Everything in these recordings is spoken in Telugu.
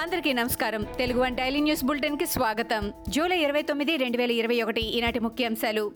అందరికీ నమస్కారం. తెలుగు వన్ డైలీ న్యూస్ బులెటిన్కి స్వాగతం. జూలై ఇరవై తొమ్మిది రెండు వేల ఇరవై ఒకటి ఈనాటి ముఖ్యాంశాలు.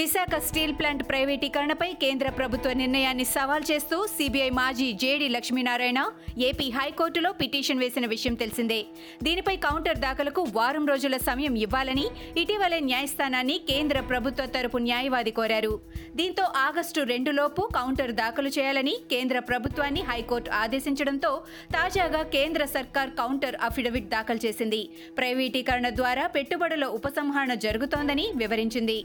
విశాఖ స్టీల్ ప్లాంట్ ప్రైవేటీకరణపై కేంద్ర ప్రభుత్వ నిర్ణయాన్ని సవాల్ చేస్తూ సిబిఐ మాజీ జేడి లక్ష్మీనారాయణ ఏపీ హైకోర్టులో పిటిషన్ వేసిన విషయం తెలిసిందే. దీనిపై కౌంటర్ దాఖలకు వారం రోజుల సమయం ఇవ్వాలని ఇటీవలే న్యాయస్థానాన్ని కేంద్ర ప్రభుత్వ తరపు న్యాయవాది కోరారు. దీంతో ఆగస్టు రెండులోపు కౌంటర్ దాఖలు చేయాలని కేంద్ర ప్రభుత్వాన్ని హైకోర్టు ఆదేశించడంతో తాజాగా కేంద్ర సర్కార్ కౌంటర్ అఫిడవిట్ దాఖలు చేసింది. ప్రైవేటీకరణ ద్వారా పెట్టుబడుల ఉపసంహరణ జరుగుతోందని వివరించింది.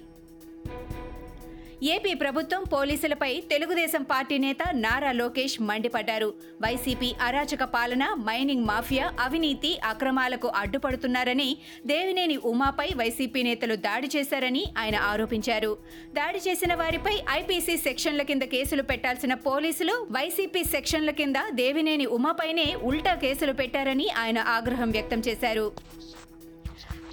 ఏపీ ప్రభుత్వం పోలీసులపై తెలుగుదేశం పార్టీ నేత నారా లోకేష్ మండిపడ్డారు. వైసీపీ అరాచక పాలన మైనింగ్ మాఫియా అవినీతి అక్రమాలకు అడ్డుపడుతున్నారని దేవినేని ఉమాపై వైసీపీ నేతలు దాడి చేశారని ఆయన ఆరోపించారు. దాడి చేసిన వారిపై ఐపీసీ సెక్షన్ల కింద కేసులు పెట్టాల్సిన పోలీసులు వైసీపీ సెక్షన్ల కింద దేవినేని ఉమాపైనే ఉల్టా కేసులు పెట్టారని ఆయన ఆగ్రహం వ్యక్తం చేశారు.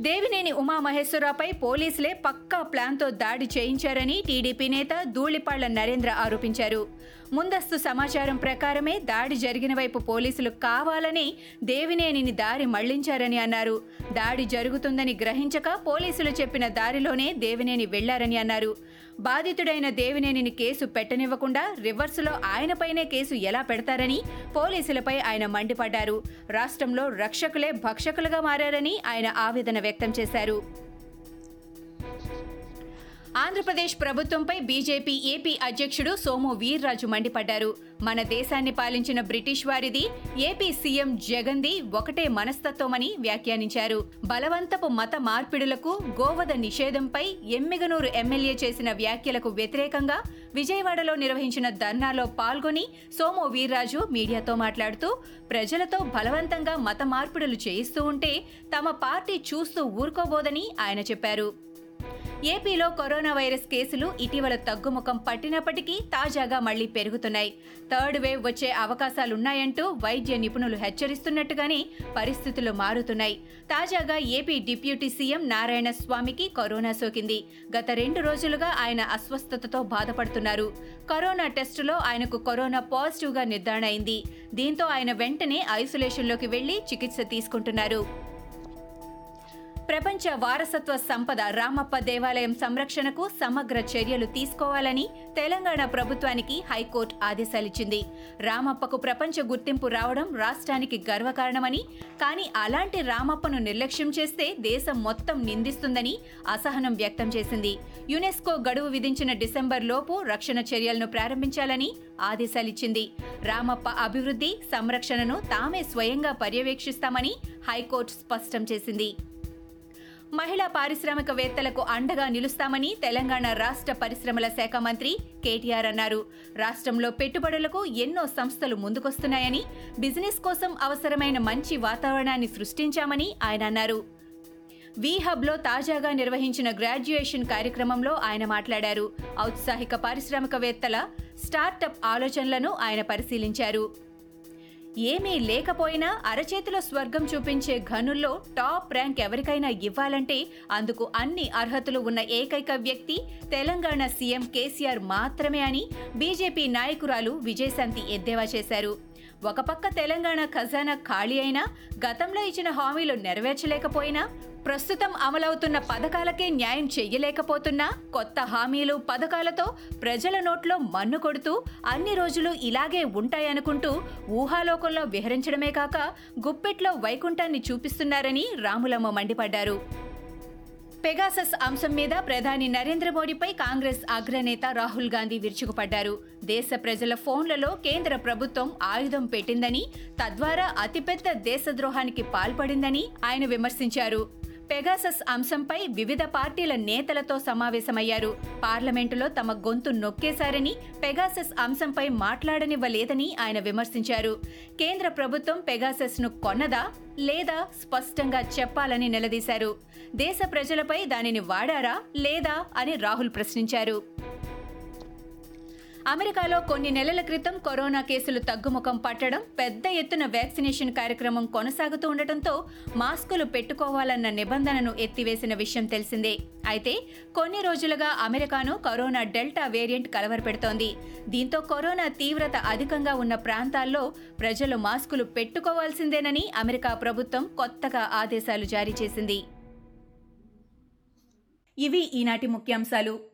దేవినేని ఉమామహేశ్వరరావుపై పోలీసులే పక్కా ప్లాన్తో దాడి చేయించారని టీడీపీ నేత ధూళిపాళ్ళ నరేంద్ర ఆరోపించారు. ముందస్తు సమాచారం ప్రకారమే దాడి జరిగిన వైపు పోలీసులు కావాలని దేవినేనిని దారి మళ్ళించారని అన్నారు. దాడి జరుగుతుందని గ్రహించక పోలీసులు చెప్పిన దారిలోనే దేవినేని వెళ్ళారని అన్నారు. బాధితుడైన దేవినేనిని కేసు పెట్టనివ్వకుండా రివర్సులో ఆయనపైనే కేసు ఎలా పెడతారని పోలీసులపై ఆయన మండిపడ్డారు. రాష్ట్రంలో రక్షకులే భక్షకులుగా మారారని ఆయన ఆవేదన వ్యక్తం వ్యక్తం చేశారు. ఆంధ్రప్రదేశ్ ప్రభుత్వంపై బీజేపీ ఏపీ అధ్యక్షుడు సోము వీర్రాజు మండిపడ్డారు. మన దేశాన్ని పాలించిన బ్రిటిష్ వారిది ఏపీ సీఎం జగన్ది ఒకటే మనస్తత్వమని వ్యాఖ్యానించారు. బలవంతపు మత మార్పిడులకు గోవద నిషేధంపై ఎమ్మిగనూరు ఎమ్మెల్యే చేసిన వ్యాఖ్యలకు వ్యతిరేకంగా విజయవాడలో నిర్వహించిన ధర్నాలో పాల్గొని సోము వీర్రాజు మీడియాతో మాట్లాడుతూ ప్రజలతో బలవంతంగా మత మార్పిడులు చేయిస్తూ ఉంటే తమ పార్టీ చూస్తూ ఊరుకోబోదని ఆయన చెప్పారు. ఏపీలో కరోనా వైరస్ కేసులు ఇటీవల తగ్గుముఖం పట్టినప్పటికీ తాజాగా మళ్ళీ పెరుగుతున్నాయి. థర్డ్ వేవ్ వచ్చే అవకాశాలున్నాయంటూ వైద్య నిపుణులు హెచ్చరిస్తున్నట్టుగానే పరిస్థితులు మారుతున్నాయి. తాజాగా ఏపీ డిప్యూటీ సీఎం నారాయణ స్వామికి కరోనా సోకింది. గత రెండు రోజులుగా ఆయన అస్వస్థతతో బాధపడుతున్నారు. కరోనా టెస్టులో ఆయనకు కరోనా పాజిటివ్గా నిర్ధారణ అయింది. దీంతో ఆయన వెంటనే ఐసోలేషన్లోకి వెళ్ళి చికిత్స తీసుకుంటున్నారు. ప్రపంచ వారసత్వ సంపద రామప్ప దేవాలయం సంరక్షణకు సమగ్ర చర్యలు తీసుకోవాలని తెలంగాణ ప్రభుత్వానికి హైకోర్టు ఆదేశాలిచ్చింది. రామప్పకు ప్రపంచ గుర్తింపు రావడం రాష్ట్రానికి గర్వకారణమని కానీ అలాంటి రామప్పను నిర్లక్ష్యం చేస్తే దేశం మొత్తం నిందిస్తుందని అసహనం వ్యక్తం చేసింది. యునెస్కో గడువు విధించిన డిసెంబర్ లోపు రక్షణ చర్యలను ప్రారంభించాలని ఆదేశాలిచ్చింది. రామప్ప అభివృద్ధి సంరక్షణను తామే స్వయంగా పర్యవేక్షిస్తామని హైకోర్టు స్పష్టం చేసింది. మహిళా పారిశ్రామికవేత్తలకు అండగా నిలుస్తామని తెలంగాణ రాష్ట్ర పరిశ్రమల శాఖ మంత్రి కేటీఆర్ అన్నారు. రాష్ట్రంలో పెట్టుబడులకు ఎన్నో సంస్థలు ముందుకొస్తున్నాయని బిజినెస్ కోసం అవసరమైన మంచి వాతావరణాన్ని సృష్టించామని ఆయన అన్నారు. వి హబ్లో తాజాగా నిర్వహించిన గ్రాడ్యుయేషన్ కార్యక్రమంలో ఆయన మాట్లాడారు. ఔత్సాహిక పారిశ్రామికవేత్తల స్టార్టప్ ఆలోచనలను ఆయన పరిశీలించారు. ఏమీ లేకపోయినా అరచేతిలో స్వర్గం చూపించే ఘనుల్లో టాప్ ర్యాంక్ ఎవరికైనా ఇవ్వాలంటే అందుకు అన్ని అర్హతలు ఉన్న ఏకైక వ్యక్తి తెలంగాణ సీఎం కేసీఆర్ మాత్రమే అని బీజేపీ నాయకురాలు విజయశాంతి ఎద్దేవా చేశారు. ఒక పక్క తెలంగాణ ఖజానా ఖాళీ అయినా గతంలో ఇచ్చిన హామీలు నెరవేర్చలేకపోయినా ప్రస్తుతం అమలవుతున్న పథకాలకే న్యాయం చెయ్యలేకపోతున్నా కొత్త హామీలు పథకాలతో ప్రజల నోట్లో మన్ను కొడుతూ అన్ని రోజులు ఇలాగే ఉంటాయనుకుంటూ ఊహాలోకంలో విహరించడమే కాక గుప్పెట్లో వైకుంఠాన్ని చూపిస్తున్నారని రాములమ్మ మండిపడ్డారు. పెగాసస్ అంశం మీద ప్రధాని నరేంద్ర మోడీపై కాంగ్రెస్ అగ్రనేత రాహుల్ గాంధీ విరుచుకుపడ్డారు. దేశ ప్రజల ఫోన్లలో కేంద్ర ప్రభుత్వం ఆయుధం పెట్టిందని తద్వారా అతిపెద్ద దేశద్రోహానికి పాల్పడిందని ఆయన విమర్శించారు. పెగాసస్ అంశంపై వివిధ పార్టీల నేతలతో సమావేశమయ్యారు. పార్లమెంటులో తమ గొంతు నొక్కేశారని పెగాసస్ అంశంపై మాట్లాడనివ్వలేదని ఆయన విమర్శించారు. కేంద్ర ప్రభుత్వం పెగాసస్ను కొన్నదా లేదా స్పష్టంగా చెప్పాలని నిలదీశారు. దేశ ప్రజలపై దానిని వాడారా లేదా అని రాహుల్ ప్రశ్నించారు. అమెరికాలో కొన్ని నెలల క్రితం కరోనా కేసులు తగ్గుముఖం పట్టడం పెద్ద ఎత్తున వ్యాక్సినేషన్ కార్యక్రమం కొనసాగుతూ ఉండటంతో మాస్కులు పెట్టుకోవాలన్న నిబంధనను ఎత్తివేసిన విషయం తెలిసిందే. అయితే కొన్ని రోజులుగా అమెరికాను కరోనా డెల్టా వేరియంట్ కలవరపెడుతోంది. దీంతో కరోనా తీవ్రత అధికంగా ఉన్న ప్రాంతాల్లో ప్రజలు మాస్కులు పెట్టుకోవాల్సిందేనని అమెరికా ప్రభుత్వం కొత్తగా ఆదేశాలు జారీ చేసింది. ఇవి ఈనాటి ముఖ్యాంశాలు.